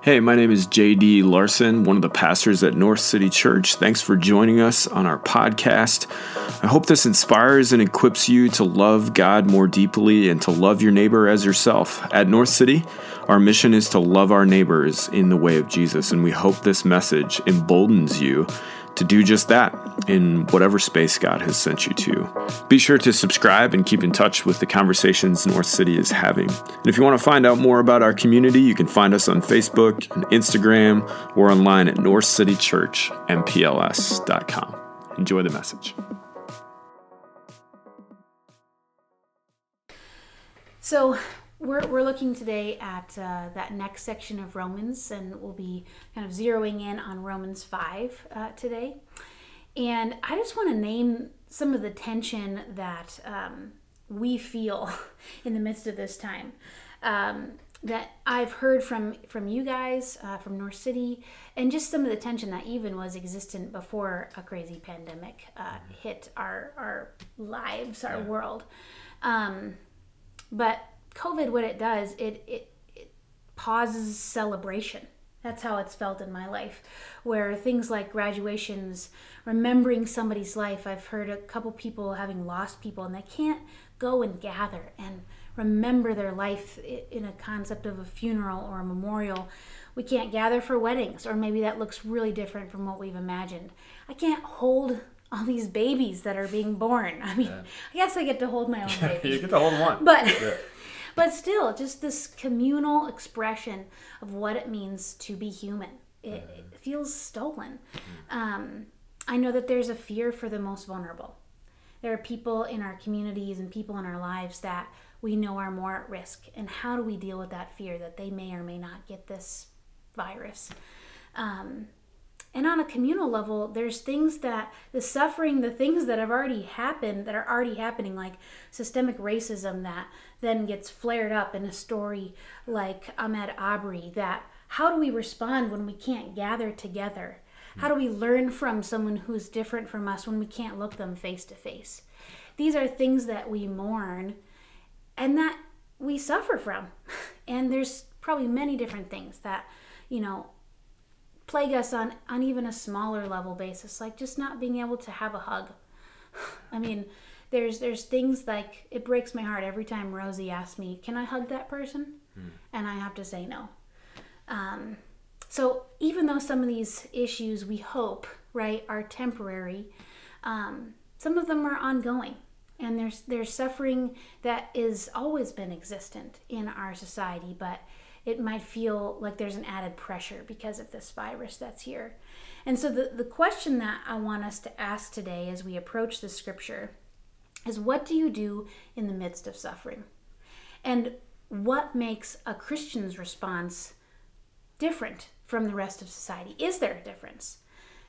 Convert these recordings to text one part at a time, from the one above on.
Hey, my name is JD Larson, one of the pastors at North City Church. Thanks for joining us on our podcast. I hope this inspires and equips you to love God more deeply and to love your neighbor as yourself. At North City, our mission is to love our neighbors in the way of Jesus, and we hope this message emboldens you to do just that in whatever space God has sent you to. Be sure to subscribe and keep in touch with the conversations North City is having. And if you want to find out more about our community, you can find us on Facebook and Instagram or online at northcitychurchmpls.com. Enjoy the message. So, we're, we're looking today at uh, that next section of Romans, and we'll be kind of zeroing in on Romans 5 uh, today. And I just want to name some of the tension that um, we feel in the midst of this time. Um, that I've heard from from you guys uh, from North City, and just some of the tension that even was existent before a crazy pandemic uh, hit our our lives, our yeah. world. Um, but COVID, what it does, it, it, it pauses celebration. That's how it's felt in my life, where things like graduations, remembering somebody's life. I've heard a couple people having lost people, and they can't go and gather and remember their life in a concept of a funeral or a memorial. We can't gather for weddings, or maybe that looks really different from what we've imagined. I can't hold all these babies that are being born. I mean, yeah. I guess I get to hold my own baby. you get to hold one. But yeah. But still, just this communal expression of what it means to be human. It, mm-hmm. it feels stolen. Mm-hmm. Um, I know that there's a fear for the most vulnerable. There are people in our communities and people in our lives that we know are more at risk. And how do we deal with that fear that they may or may not get this virus? Um, and on a communal level, there's things that the suffering, the things that have already happened, that are already happening, like systemic racism that then gets flared up in a story like Ahmaud Arbery. That how do we respond when we can't gather together? How do we learn from someone who's different from us when we can't look them face to face? These are things that we mourn and that we suffer from. And there's probably many different things that, you know, plague us on, on even a smaller level basis, like just not being able to have a hug. I mean, there's there's things like it breaks my heart every time Rosie asks me, "Can I hug that person?" Hmm. and I have to say no. Um, so even though some of these issues we hope right are temporary, um, some of them are ongoing, and there's there's suffering that is always been existent in our society, but it might feel like there's an added pressure because of this virus that's here. And so, the, the question that I want us to ask today as we approach the scripture is what do you do in the midst of suffering? And what makes a Christian's response different from the rest of society? Is there a difference?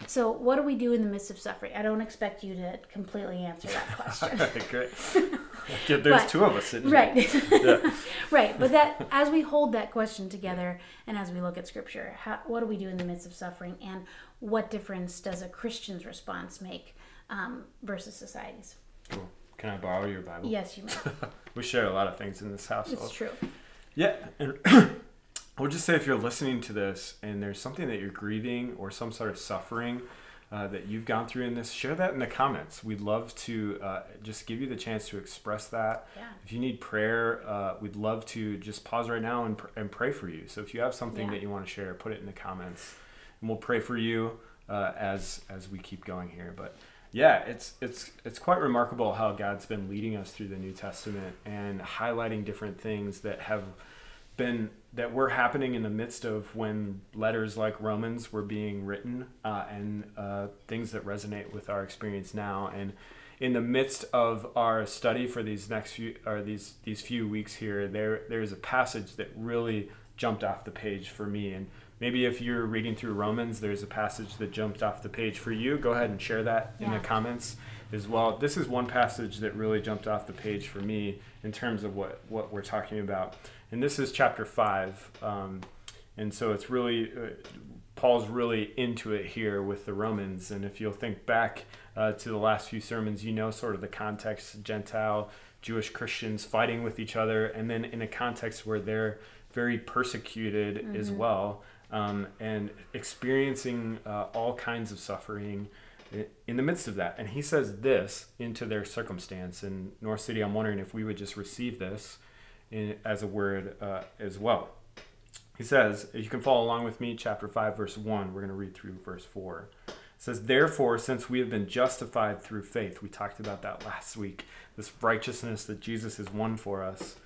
So, what do we do in the midst of suffering? I don't expect you to completely answer that question. Great. There's but, two of us sitting right. Yeah. right. But that as we hold that question together and as we look at Scripture, how, what do we do in the midst of suffering, and what difference does a Christian's response make um, versus society's? Cool. Can I borrow your Bible? Yes, you may. we share a lot of things in this house. It's true. Yeah, and I would just say if you're listening to this and there's something that you're grieving or some sort of suffering uh, that you've gone through in this, share that in the comments. We'd love to uh, just give you the chance to express that. Yeah. If you need prayer, uh, we'd love to just pause right now and, pr- and pray for you. So if you have something yeah. that you want to share, put it in the comments, and we'll pray for you uh, as as we keep going here. But yeah, it's it's it's quite remarkable how God's been leading us through the New Testament and highlighting different things that have been that were happening in the midst of when letters like Romans were being written uh, and uh, things that resonate with our experience now. And in the midst of our study for these next few or these these few weeks here, there there's a passage that really jumped off the page for me. And maybe if you're reading through Romans, there's a passage that jumped off the page for you. Go ahead and share that yeah. in the comments as well. This is one passage that really jumped off the page for me in terms of what what we're talking about and this is chapter five. Um, and so it's really uh, Paul's really into it here with the Romans. And if you'll think back uh, to the last few sermons, you know sort of the context: Gentile, Jewish Christians fighting with each other, and then in a context where they're very persecuted mm-hmm. as well. um, and experiencing uh, all kinds of suffering in the midst of that. And he says this into their circumstance. In North City, I'm wondering if we would just receive this in, as a word uh, as well. He says, you can follow along with me, chapter 5, verse 1. We're going to read through verse 4. It says, Therefore, since we have been justified through faith, we talked about that last week, this righteousness that Jesus has won for us,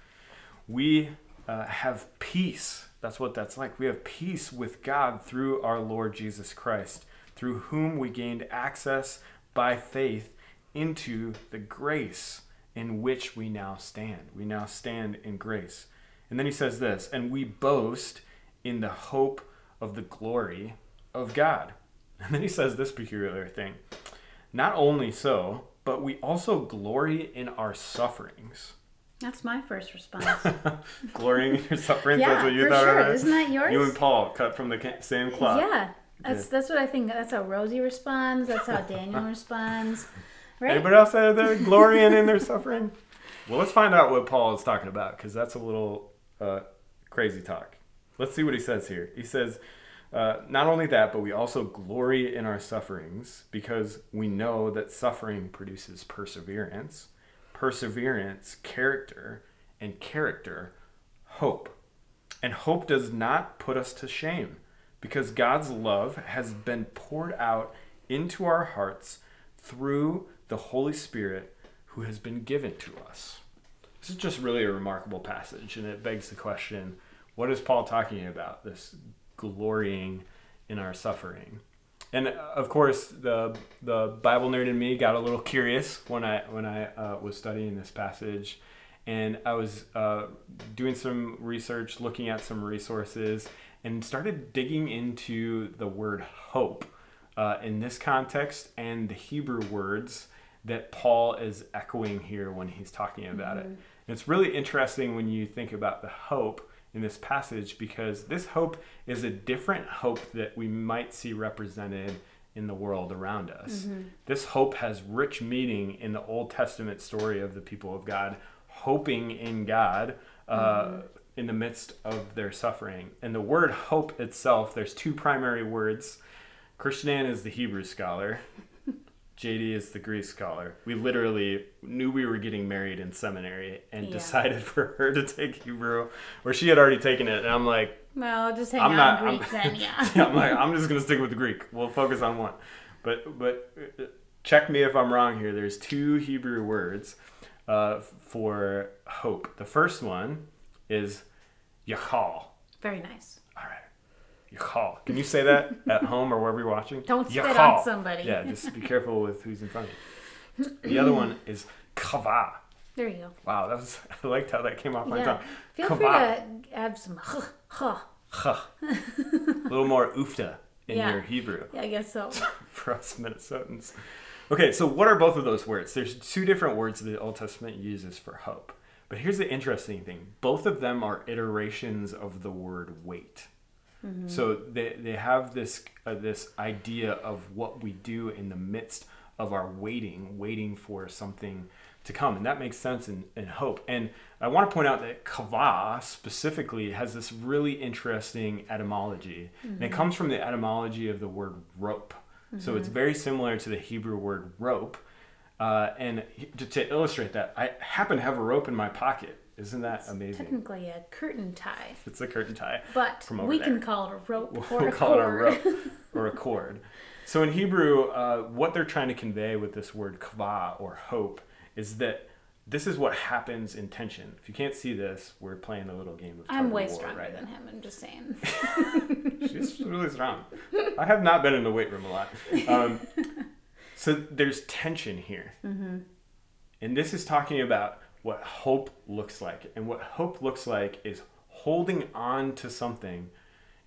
we uh, have peace. That's what that's like. We have peace with God through our Lord Jesus Christ through whom we gained access by faith into the grace in which we now stand. We now stand in grace. And then he says this, and we boast in the hope of the glory of God. And then he says this peculiar thing. Not only so, but we also glory in our sufferings. That's my first response. Glorying in your sufferings. yeah, that's what you for thought sure. it? Isn't that yours? You and Paul cut from the same cloth. Yeah, that's that's what I think. That's how Rosie responds. That's how Daniel responds. Right? Anybody else have their glorying in their suffering? Well, let's find out what Paul is talking about because that's a little uh, crazy talk. Let's see what he says here. He says, uh, not only that, but we also glory in our sufferings because we know that suffering produces perseverance, perseverance, character, and character, hope. And hope does not put us to shame because God's love has been poured out into our hearts through the Holy Spirit who has been given to us. This is just really a remarkable passage, and it begs the question what is Paul talking about? This glorying in our suffering. And uh, of course, the the Bible nerd in me got a little curious when I when I uh, was studying this passage, and I was uh, doing some research, looking at some resources, and started digging into the word hope uh, in this context and the Hebrew words that Paul is echoing here when he's talking about mm-hmm. it. it's really interesting when you think about the hope in this passage because this hope is a different hope that we might see represented in the world around us. Mm-hmm. This hope has rich meaning in the Old Testament story of the people of God, hoping in God. Uh, mm-hmm in the midst of their suffering. And the word hope itself, there's two primary words. Christian Ann is the Hebrew scholar. JD is the Greek scholar. We literally knew we were getting married in seminary and yeah. decided for her to take Hebrew, where she had already taken it. And I'm like, well, just hang I'm not, Greek I'm, then, yeah. yeah. I'm like, I'm just gonna stick with the Greek. We'll focus on one. But but uh, check me if I'm wrong here. There's two Hebrew words uh, for hope. The first one is Yachal. Very nice. All right. Yachal. Can you say that at home or wherever you're watching? Don't spit Yachal. on somebody. Yeah, just be careful with who's in front of you. The other one is kava. There you go. Wow, that was I liked how that came off my yeah. tongue. Feel kava. free to add some huh, huh. huh. A little more ufta in yeah. your Hebrew. Yeah, I guess so. For us Minnesotans. Okay, so what are both of those words? There's two different words the Old Testament uses for hope. But here's the interesting thing both of them are iterations of the word wait. Mm-hmm. So they, they have this uh, this idea of what we do in the midst of our waiting, waiting for something to come. And that makes sense in, in hope. And I want to point out that kava specifically has this really interesting etymology. Mm-hmm. And it mm-hmm. comes from the etymology of the word rope. Mm-hmm. So it's mm-hmm. very similar to the Hebrew word rope, uh, and to, to, illustrate that, I happen to have a rope in my pocket. Isn't that it's amazing? Technically, a curtain tie. It's a curtain tie. But we there. can call it a rope we'll, or we'll a call cord. it a rope or a cord. So in Hebrew, uh, what they're trying to convey with this word kva or hope is that this is what happens in tension. If you can't see this, we're playing a little game of. I'm way war stronger right than him. I'm just saying. She's really strong. I have not been in the weight room a lot. Um, so there's tension here. Mm-hmm. And this is talking about what hope looks like. And what hope looks like is holding on to something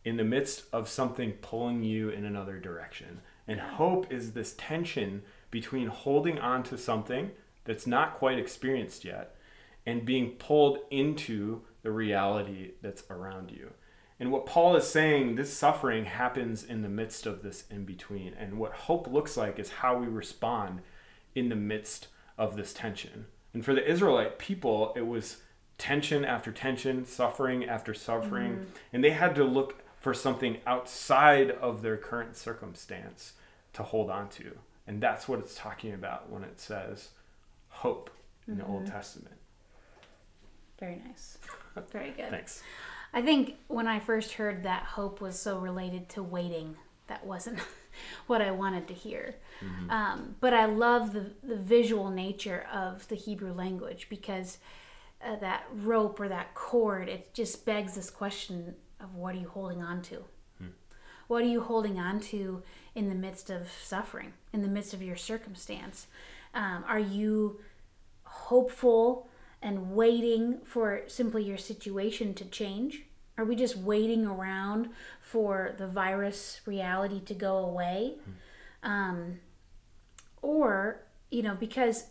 in the midst of something pulling you in another direction. And hope is this tension between holding on to something that's not quite experienced yet and being pulled into the reality that's around you. And what Paul is saying, this suffering happens in the midst of this in between. And what hope looks like is how we respond in the midst of this tension. And for the Israelite people, it was tension after tension, suffering after suffering. Mm-hmm. And they had to look for something outside of their current circumstance to hold on to. And that's what it's talking about when it says hope in mm-hmm. the Old mm-hmm. Testament. Very nice. Very good. Thanks. I think when I first heard that hope was so related to waiting, that wasn't what I wanted to hear. Mm-hmm. Um, but I love the, the visual nature of the Hebrew language because uh, that rope or that cord, it just begs this question of what are you holding on to? Hmm. What are you holding on to in the midst of suffering, in the midst of your circumstance? Um, are you hopeful and waiting for simply your situation to change? Are we just waiting around for the virus reality to go away? Um, or, you know, because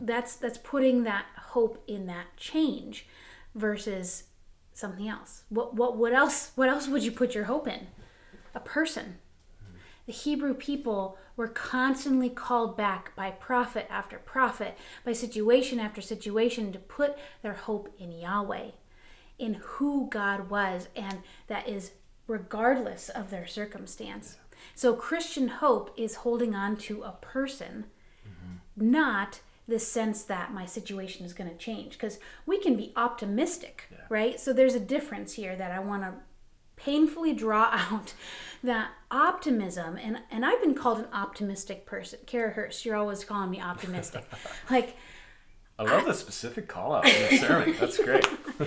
that's that's putting that hope in that change versus something else. What what what else what else would you put your hope in? A person. The Hebrew people were constantly called back by prophet after prophet, by situation after situation to put their hope in Yahweh, in who God was, and that is regardless of their circumstance. So Christian hope is holding on to a person, mm-hmm. not the sense that my situation is going to change because we can be optimistic yeah. right so there's a difference here that i want to painfully draw out that optimism and and i've been called an optimistic person kara hurst you're always calling me optimistic like I love the specific call out in the sermon. That's great.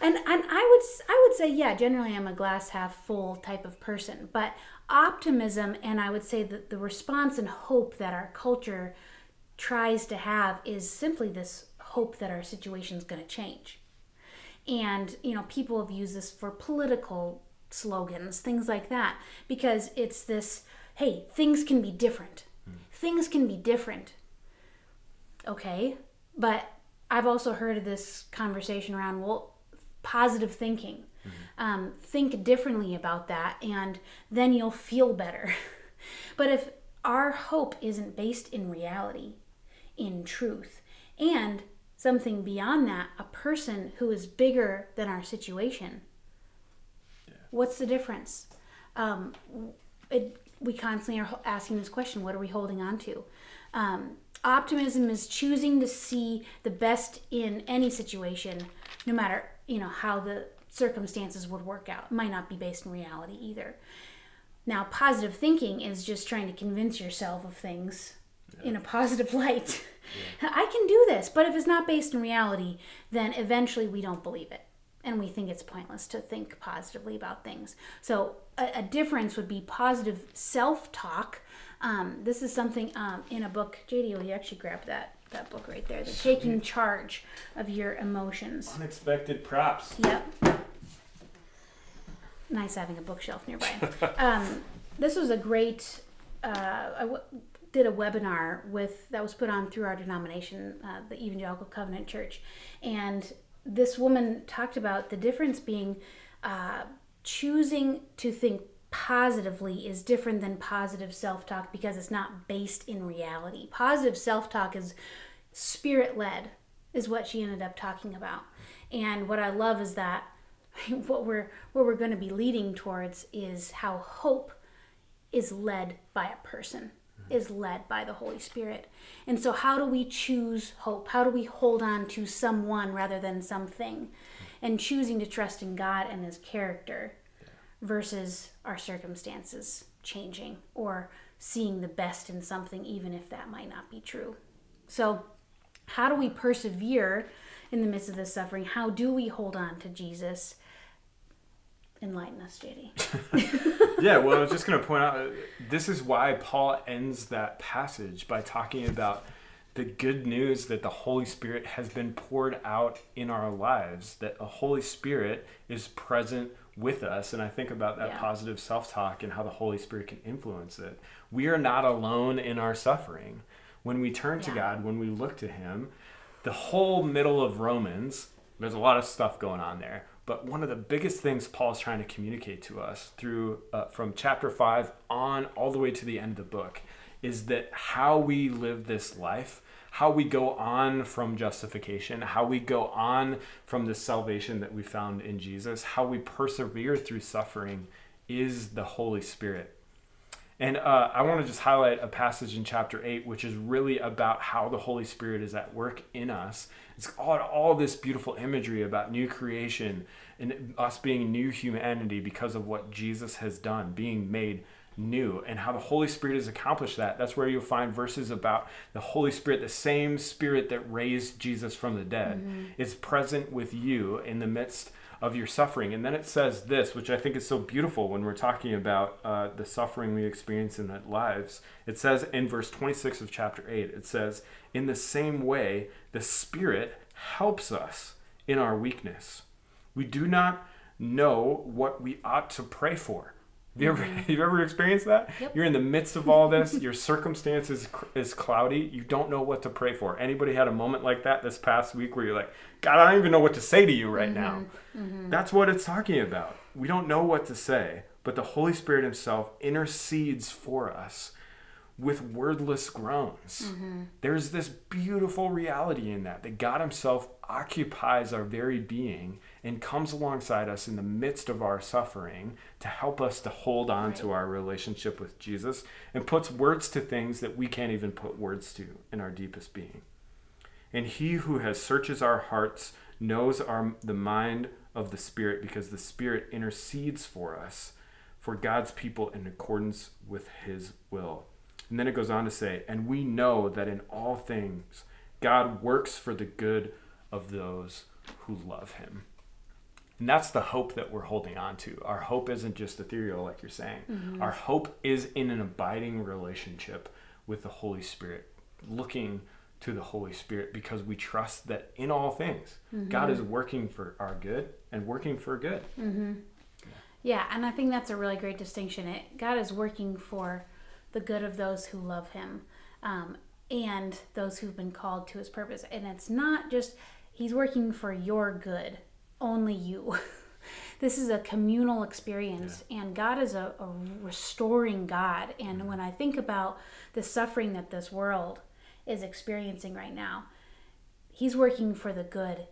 and and I would I would say yeah, generally I'm a glass half full type of person, but optimism and I would say that the response and hope that our culture tries to have is simply this hope that our situation is going to change. And, you know, people have used this for political slogans, things like that, because it's this hey, things can be different. Mm. Things can be different. Okay, but I've also heard of this conversation around, well, positive thinking. Mm-hmm. Um, think differently about that, and then you'll feel better. but if our hope isn't based in reality, in truth. And something beyond that, a person who is bigger than our situation. Yeah. What's the difference? Um, it, we constantly are asking this question what are we holding on to? Um, optimism is choosing to see the best in any situation, no matter you know how the circumstances would work out. It might not be based in reality either. Now, positive thinking is just trying to convince yourself of things in a positive light. Yeah. I can do this, but if it's not based in reality, then eventually we don't believe it. And we think it's pointless to think positively about things. So, a, a difference would be positive self talk. Um, this is something um, in a book. JD, will you actually grab that? That book right there, the taking charge of your emotions. Unexpected props. Yep. Nice having a bookshelf nearby. um, this was a great uh, did a webinar with that was put on through our denomination, uh, the Evangelical Covenant Church, and this woman talked about the difference being uh, choosing to think positively is different than positive self-talk because it's not based in reality. Positive self-talk is spirit-led, is what she ended up talking about, and what I love is that what we're what we're going to be leading towards is how hope is led by a person mm-hmm. is led by the Holy Spirit. And so, how do we choose hope? How do we hold on to someone rather than something? Mm-hmm. And choosing to trust in God and His character versus our circumstances changing or seeing the best in something, even if that might not be true. So, how do we persevere in the midst of this suffering? How do we hold on to Jesus? Enlighten us, JD. yeah, well, I was just going to point out uh, this is why Paul ends that passage by talking about the good news that the Holy Spirit has been poured out in our lives, that the Holy Spirit is present with us. And I think about that yeah. positive self talk and how the Holy Spirit can influence it. We are not alone in our suffering. When we turn to. God, when we look to Him, the whole middle of Romans, there's a lot of stuff going on there but one of the biggest things Paul's trying to communicate to us through uh, from chapter 5 on all the way to the end of the book is that how we live this life, how we go on from justification, how we go on from the salvation that we found in Jesus, how we persevere through suffering is the Holy Spirit. And uh, I want to just highlight a passage in chapter 8, which is really about how the Holy Spirit is at work in us. It's all, all this beautiful imagery about new creation and us being new humanity because of what Jesus has done, being made new, and how the Holy Spirit has accomplished that. That's where you'll find verses about the Holy Spirit, the same Spirit that raised Jesus from the dead, mm-hmm. is present with you in the midst of your suffering. And then it says this, which I think is so beautiful when we're talking about uh, the suffering we experience in our lives. It says in verse 26 of chapter 8, it says, In the same way, the Spirit helps us in our weakness. We do not know what we ought to pray for you ever, mm-hmm. you ever experienced that? Yep. You're in the midst of all this. your circumstance is, is cloudy. You don't know what to pray for. Anybody had a moment like that this past week where you're like, God, I don't even know what to say to you right mm-hmm. now. Mm-hmm. That's what it's talking about. We don't know what to say, but the Holy Spirit Himself intercedes for us with wordless groans. Mm-hmm. There's this beautiful reality in that, that God Himself occupies our very being and comes alongside us in the midst of our suffering to help us to hold on right. to our relationship with Jesus and puts words to things that we can't even put words to in our deepest being. And He who has searches our hearts knows our, the mind of the Spirit because the Spirit intercedes for us, for God's people in accordance with His will. And then it goes on to say, and we know that in all things God works for the good of those who love him. And that's the hope that we're holding on to. Our hope isn't just ethereal, like you're saying. Mm-hmm. Our hope is in an abiding relationship with the Holy Spirit, looking to the Holy Spirit because we trust that in all things, mm-hmm. God is working for our good and working for good. Mm-hmm. Yeah. yeah, and I think that's a really great distinction. It, God is working for the good of those who love him um, and those who've been called to his purpose. And it's not just he's working for your good, only you. this is a communal experience, yeah. and God is a, a restoring God. And when I think about the suffering that this world is experiencing right now, he's working for the good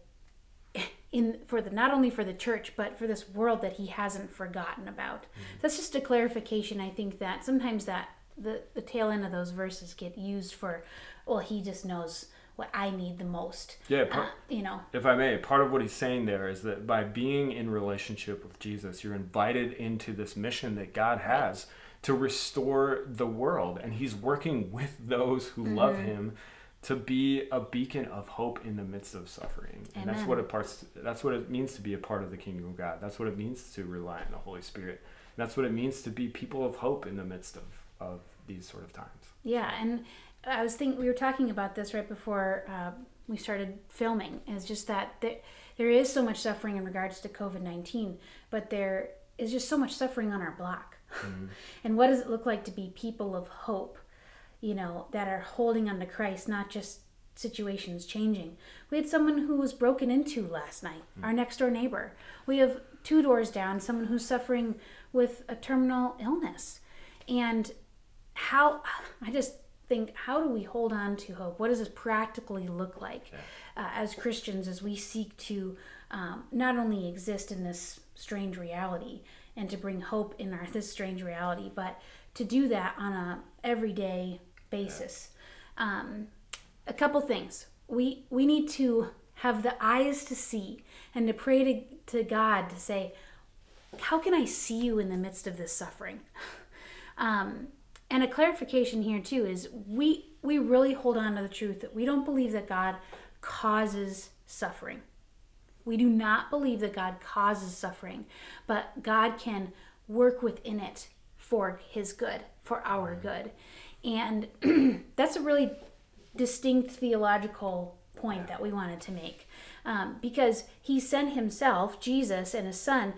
in for the not only for the church but for this world that he hasn't forgotten about. Mm-hmm. That's just a clarification. I think that sometimes that the, the tail end of those verses get used for, well, he just knows what I need the most. Yeah, part, uh, you know. If I may, part of what he's saying there is that by being in relationship with Jesus, you're invited into this mission that God has to restore the world, and He's working with those who mm-hmm. love Him to be a beacon of hope in the midst of suffering. Amen. And that's what it parts. That's what it means to be a part of the kingdom of God. That's what it means to rely on the Holy Spirit. that's what it means to be people of hope in the midst of of these sort of times. Yeah, and I was thinking we were talking about this right before uh, we started filming. Is just that there, there is so much suffering in regards to COVID nineteen, but there is just so much suffering on our block. Mm-hmm. and what does it look like to be people of hope? You know that are holding on to Christ, not just situations changing. We had someone who was broken into last night, mm-hmm. our next door neighbor. We have two doors down someone who's suffering with a terminal illness. And how I just think how do we hold on to hope? What does this practically look like uh, as Christians as we seek to um, not only exist in this strange reality and to bring hope in our this strange reality, but to do that on a everyday basis. Um, a couple things we we need to have the eyes to see and to pray to, to God to say, how can I see you in the midst of this suffering? um, and a clarification here too is we we really hold on to the truth that we don't believe that God causes suffering. We do not believe that God causes suffering, but God can work within it for his good, for our good. And that's a really distinct theological point that we wanted to make. Um, because he sent himself, Jesus, and his son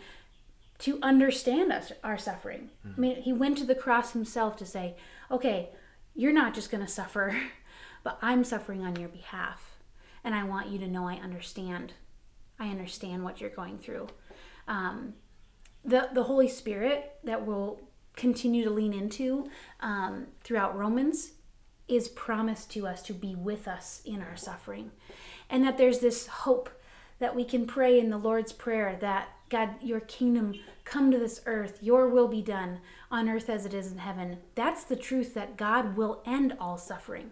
to understand us our suffering. Mm-hmm. I mean, he went to the cross himself to say, "Okay, you're not just going to suffer, but I'm suffering on your behalf, and I want you to know I understand. I understand what you're going through." Um, the the Holy Spirit that will continue to lean into um, throughout Romans is promised to us to be with us in our suffering. And that there's this hope that we can pray in the Lord's Prayer that God, your kingdom come to this earth, your will be done on earth as it is in heaven. That's the truth that God will end all suffering.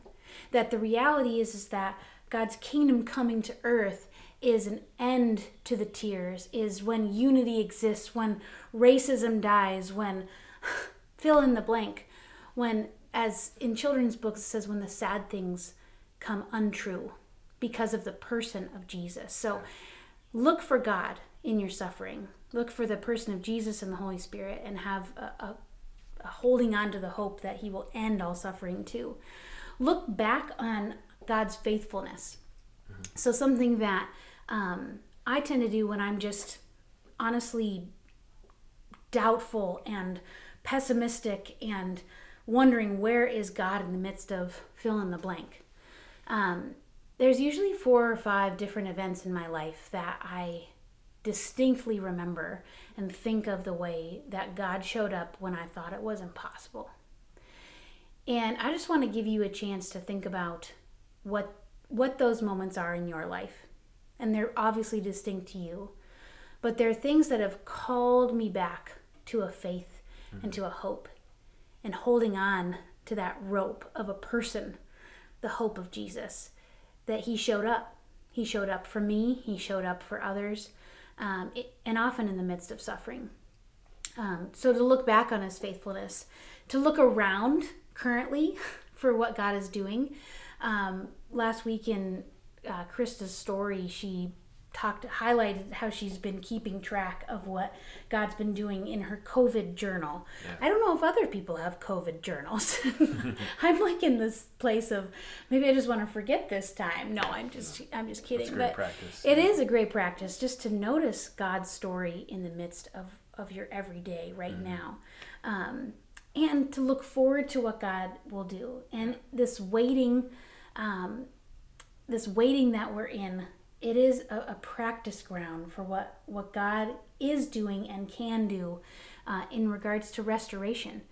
That the reality is, is that God's kingdom coming to earth is an end to the tears, is when unity exists, when racism dies, when fill in the blank, when, as in children's books, it says, when the sad things come untrue because of the person of Jesus. So look for God in your suffering. Look for the person of Jesus and the Holy Spirit and have a, a, a holding on to the hope that He will end all suffering too. Look back on God's faithfulness. Mm-hmm. So, something that um, I tend to do when I'm just honestly doubtful and pessimistic and wondering where is God in the midst of fill in the blank. Um, there's usually four or five different events in my life that I distinctly remember and think of the way that God showed up when I thought it was impossible. And I just want to give you a chance to think about what what those moments are in your life. And they're obviously distinct to you. But they're things that have called me back to a faith mm-hmm. and to a hope and holding on to that rope of a person, the hope of Jesus, that he showed up. He showed up for me, he showed up for others, um, it, and often in the midst of suffering. Um, so to look back on his faithfulness, to look around currently for what God is doing. Um, last week in uh, Krista's story, she talked highlighted how she's been keeping track of what God's been doing in her COVID journal. Yeah. I don't know if other people have COVID journals. I'm like in this place of maybe I just want to forget this time. No, I'm just I'm just kidding. but practice. It yeah. is a great practice just to notice God's story in the midst of of your everyday right mm-hmm. now. Um, and to look forward to what God will do. And this waiting um, this waiting that we're in it is a, a, practice ground for what, what God is doing and can do uh, in regards to restoration.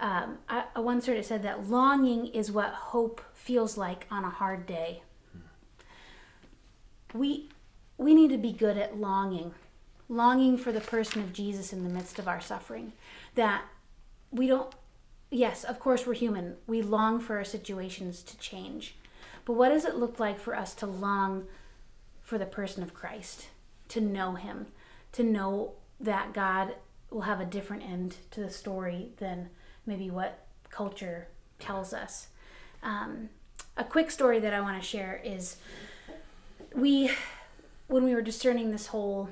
Um, I, I once heard it said that longing is what hope feels like on a hard day. We, we need to be good at longing, longing for the person of Jesus in the midst of our suffering. That we don't, yes, of course, we're human. We long for our situations to change. But what does it look like for us to long for the person of Christ, to know him, to know that God will have a different end to the story than maybe what culture tells us. Um, a quick story that I want to share is we, when we were discerning this whole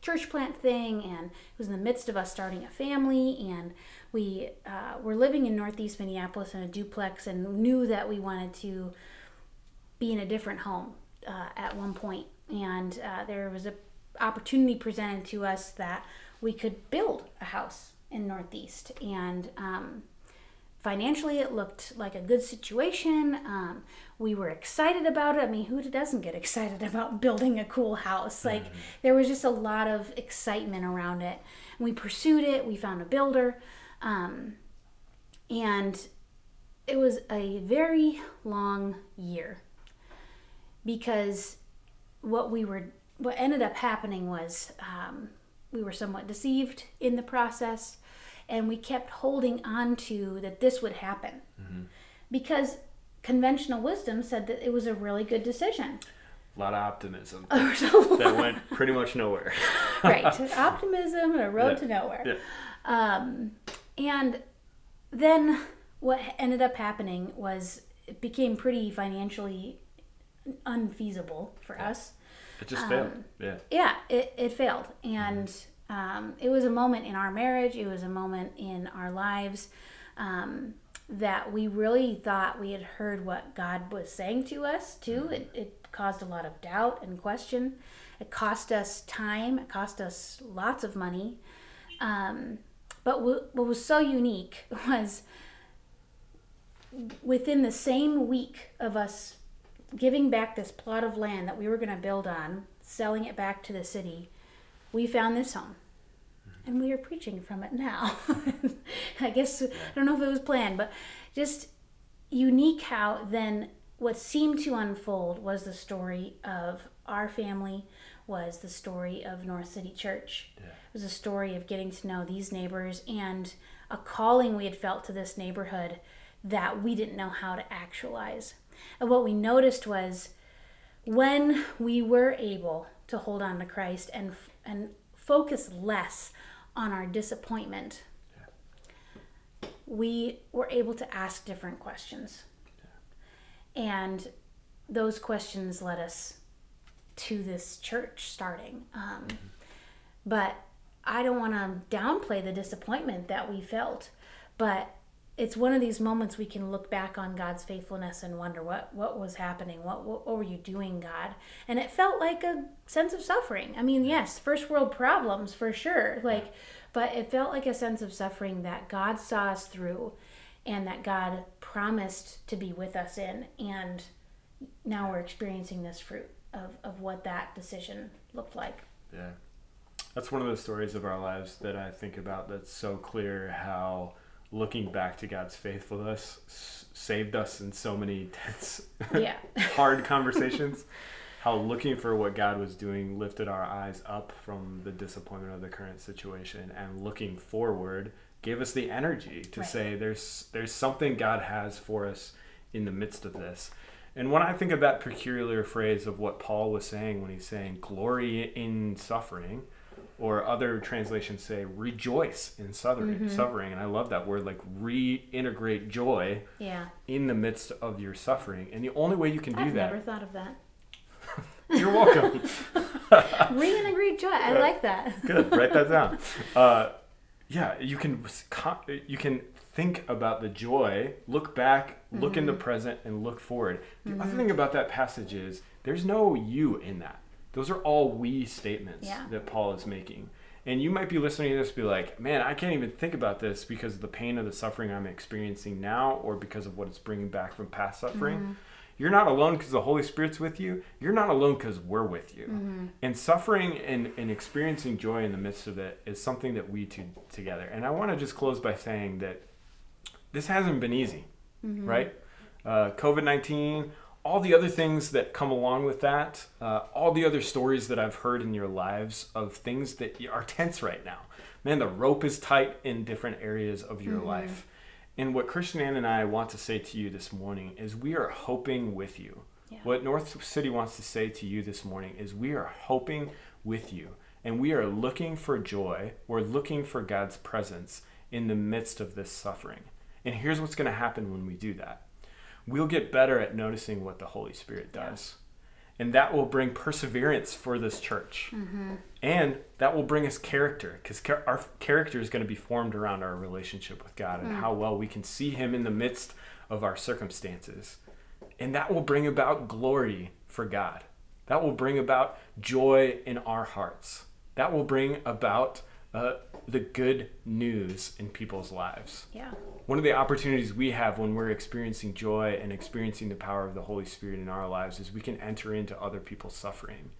church plant thing, and it was in the midst of us starting a family, and we uh, were living in Northeast Minneapolis in a duplex, and knew that we wanted to be in a different home uh, at one point, and uh, there was an opportunity presented to us that we could build a house in Northeast, and um, financially it looked like a good situation. Um, we were excited about it. I mean, who doesn't get excited about building a cool house? Like mm-hmm. there was just a lot of excitement around it. And we pursued it. We found a builder, um, and it was a very long year because what we were what ended up happening was um, we were somewhat deceived in the process and we kept holding on to that this would happen. Mm-hmm. because conventional wisdom said that it was a really good decision. A lot of optimism. That went pretty much nowhere. Right. Optimism and a road yeah. to nowhere. Yeah. um, and then what ended up happening was it became pretty financially unfeasible for yeah. us. It just um, failed. Yeah. Yeah, it, it failed. And mm-hmm. um, it was a moment in our marriage, it was a moment in our lives um, that we really thought we had heard what God was saying to us, too. Mm-hmm. It, it caused a lot of doubt and question. It cost us time, it cost us lots of money. Um, but w- what was so unique was within the same week of us giving back this plot of land that we were going to build on, selling it back to the city, we found this home. Mm-hmm. And we are preaching from it now. I guess, I don't know if it was planned, but just unique how then what seemed to unfold was the story of our family, was the story of North City Church. Yeah. It was a story of getting to know these neighbors and a calling we had felt to this neighborhood that we didn't know how to actualize. And what we noticed was when we were able to hold on to Christ and and focus less on our disappointment, we were able to ask different questions. And those questions led us to this church starting. Um, but I don't want to downplay the disappointment that we felt, but it's one of these moments we can look back on God's faithfulness and wonder what what was happening, what what, what were you doing, God? And it felt like a sense of suffering. I mean, yes, first world problems for sure, like, but it felt like a sense of suffering that God saw us through, and that God promised to be with us in, and now we're experiencing this fruit of of what that decision looked like. Yeah. That's one of those stories of our lives that I think about that's so clear how looking back to God's faithfulness s- saved us in so many tense, Yeah. hard conversations. How looking for what God was doing lifted our eyes up from the disappointment of the current situation and looking forward gave us the energy to Right. say there's there's something God has for us in the midst of this. And when I think of that peculiar phrase of what Paul was saying when he's saying glory in suffering, or other translations say rejoice in suffering, Mm-hmm. suffering, and I love that word, like reintegrate joy Yeah. in the midst of your suffering. And the only way you can do I've that, never thought of that. you're welcome. Reintegrate joy. I like that. Good, write that down. Uh, yeah, you can you can think about the joy, look back, look in the Mm-hmm. present, and look forward. The other thing about that passage is there's no you in that. Those are all we statements Yeah. that Paul is making. And you might be listening to this, be like, man, I can't even think about this because of the pain of the suffering I'm experiencing now, or because of what it's bringing back from past suffering. Mm-hmm. You're not alone because the Holy Spirit's with you. You're not alone because we're with you. Mm-hmm. And suffering and, and experiencing joy in the midst of it is something that we two together. And I want to just close by saying that this hasn't been easy, Mm-hmm. right? Uh, COVID 19, all the other things that come along with that, uh, all the other stories that I've heard in your lives of things that are tense right now. Man, the rope is tight in different areas of your life. And what Christian Ann and I want to say to you this morning is we are hoping with you. Yeah. What North City wants to say to you this morning is we are hoping with you. And we are looking for joy. We're looking for God's presence in the midst of this suffering. And here's what's going to happen when we do that we'll get better at noticing what the Holy Spirit does. And that will bring perseverance for this church. And that will bring us character because char- our character is going to be formed around our relationship with God and how well we can see Him in the midst of our circumstances. And that will bring about glory for God. That will bring about joy in our hearts. That will bring about uh, the good news in people's lives Yeah. one of the opportunities we have when we're experiencing joy and experiencing the power of the Holy Spirit in our lives is we can enter into other people's suffering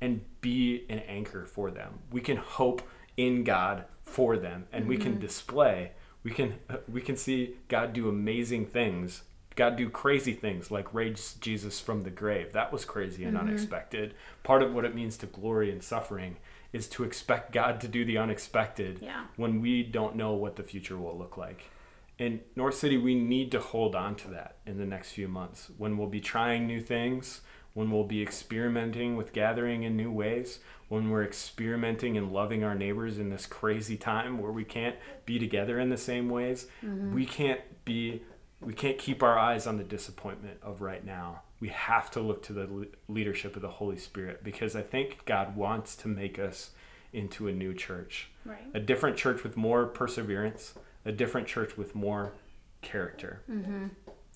and be an anchor for them. We can hope in God for them and we can mm-hmm. display we can we can see God do amazing things. God do crazy things like raise Jesus from the grave. That was crazy and mm-hmm. unexpected. Part of what it means to glory in suffering is to expect God to do the unexpected Yeah. when we don't know what the future will look like. In North City, we need to hold on to that in the next few months when we'll be trying new things, when we'll be experimenting with gathering in new ways, when we're experimenting and loving our neighbors in this crazy time where we can't be together in the same ways. Mm-hmm. We can't be we can't keep our eyes on the disappointment of right now. We have to look to the leadership of the Holy Spirit because I think God wants to make us into a new church Right. a different church with more perseverance, a different church with more character. Mm-hmm.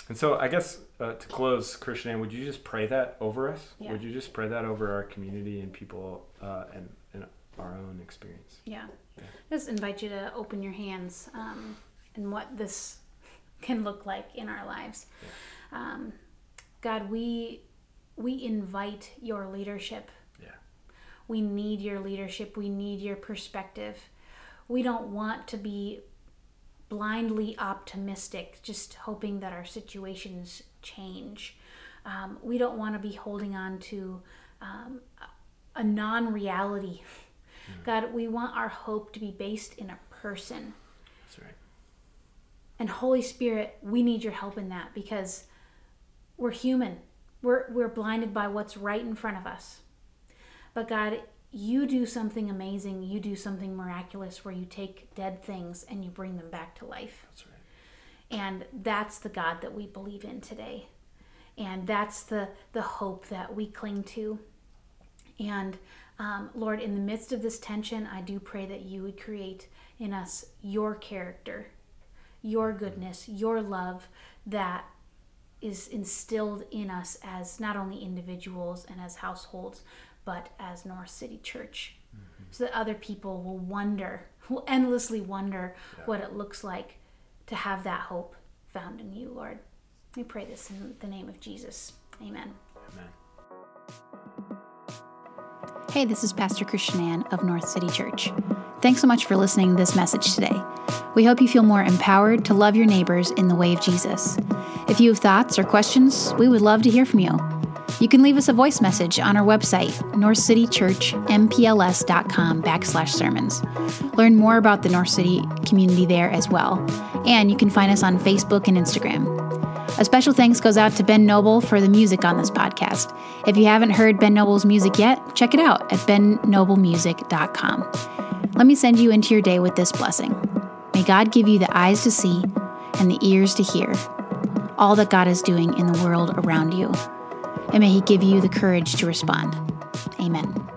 And so, I guess uh, to close, Christian, would you just pray that over us? Yeah. Would you just pray that over our community and people uh, and, and our own experience? Yeah. Just invite you to open your hands um, and what this can look like in our lives. Um, God, we we invite your leadership. Yeah. We need your leadership. We need your perspective. We don't want to be blindly optimistic, just hoping that our situations change. Um, we don't want to be holding on to um, a non reality. Mm. God, we want our hope to be based in a person. That's right. And Holy Spirit, we need your help in that because we're human. We're, we're blinded by what's right in front of us. But God, you do something amazing. You do something miraculous where you take dead things and you bring them back to life. That's right. And that's the God that we believe in today. And that's the, the hope that we cling to. And um, Lord, in the midst of this tension, I do pray that you would create in us your character, your goodness, your love that is instilled in us as not only individuals and as households, but as North City Church, mm-hmm. so that other people will wonder, will endlessly wonder yeah. what it looks like to have that hope found in you, Lord. We pray this in the name of Jesus. Amen. Amen. Hey, this is Pastor Christian Ann of North City Church. Thanks so much for listening to this message today. We hope you feel more empowered to love your neighbors in the way of Jesus. If you have thoughts or questions, we would love to hear from you. You can leave us a voice message on our website, northcitychurchmpls.com backslash sermons. Learn more about the North City community there as well. And you can find us on Facebook and Instagram. A special thanks goes out to Ben Noble for the music on this podcast. If you haven't heard Ben Noble's music yet, check it out at bennoblemusic.com. Let me send you into your day with this blessing. May God give you the eyes to see and the ears to hear all that God is doing in the world around you and may He give you the courage to respond. Amen.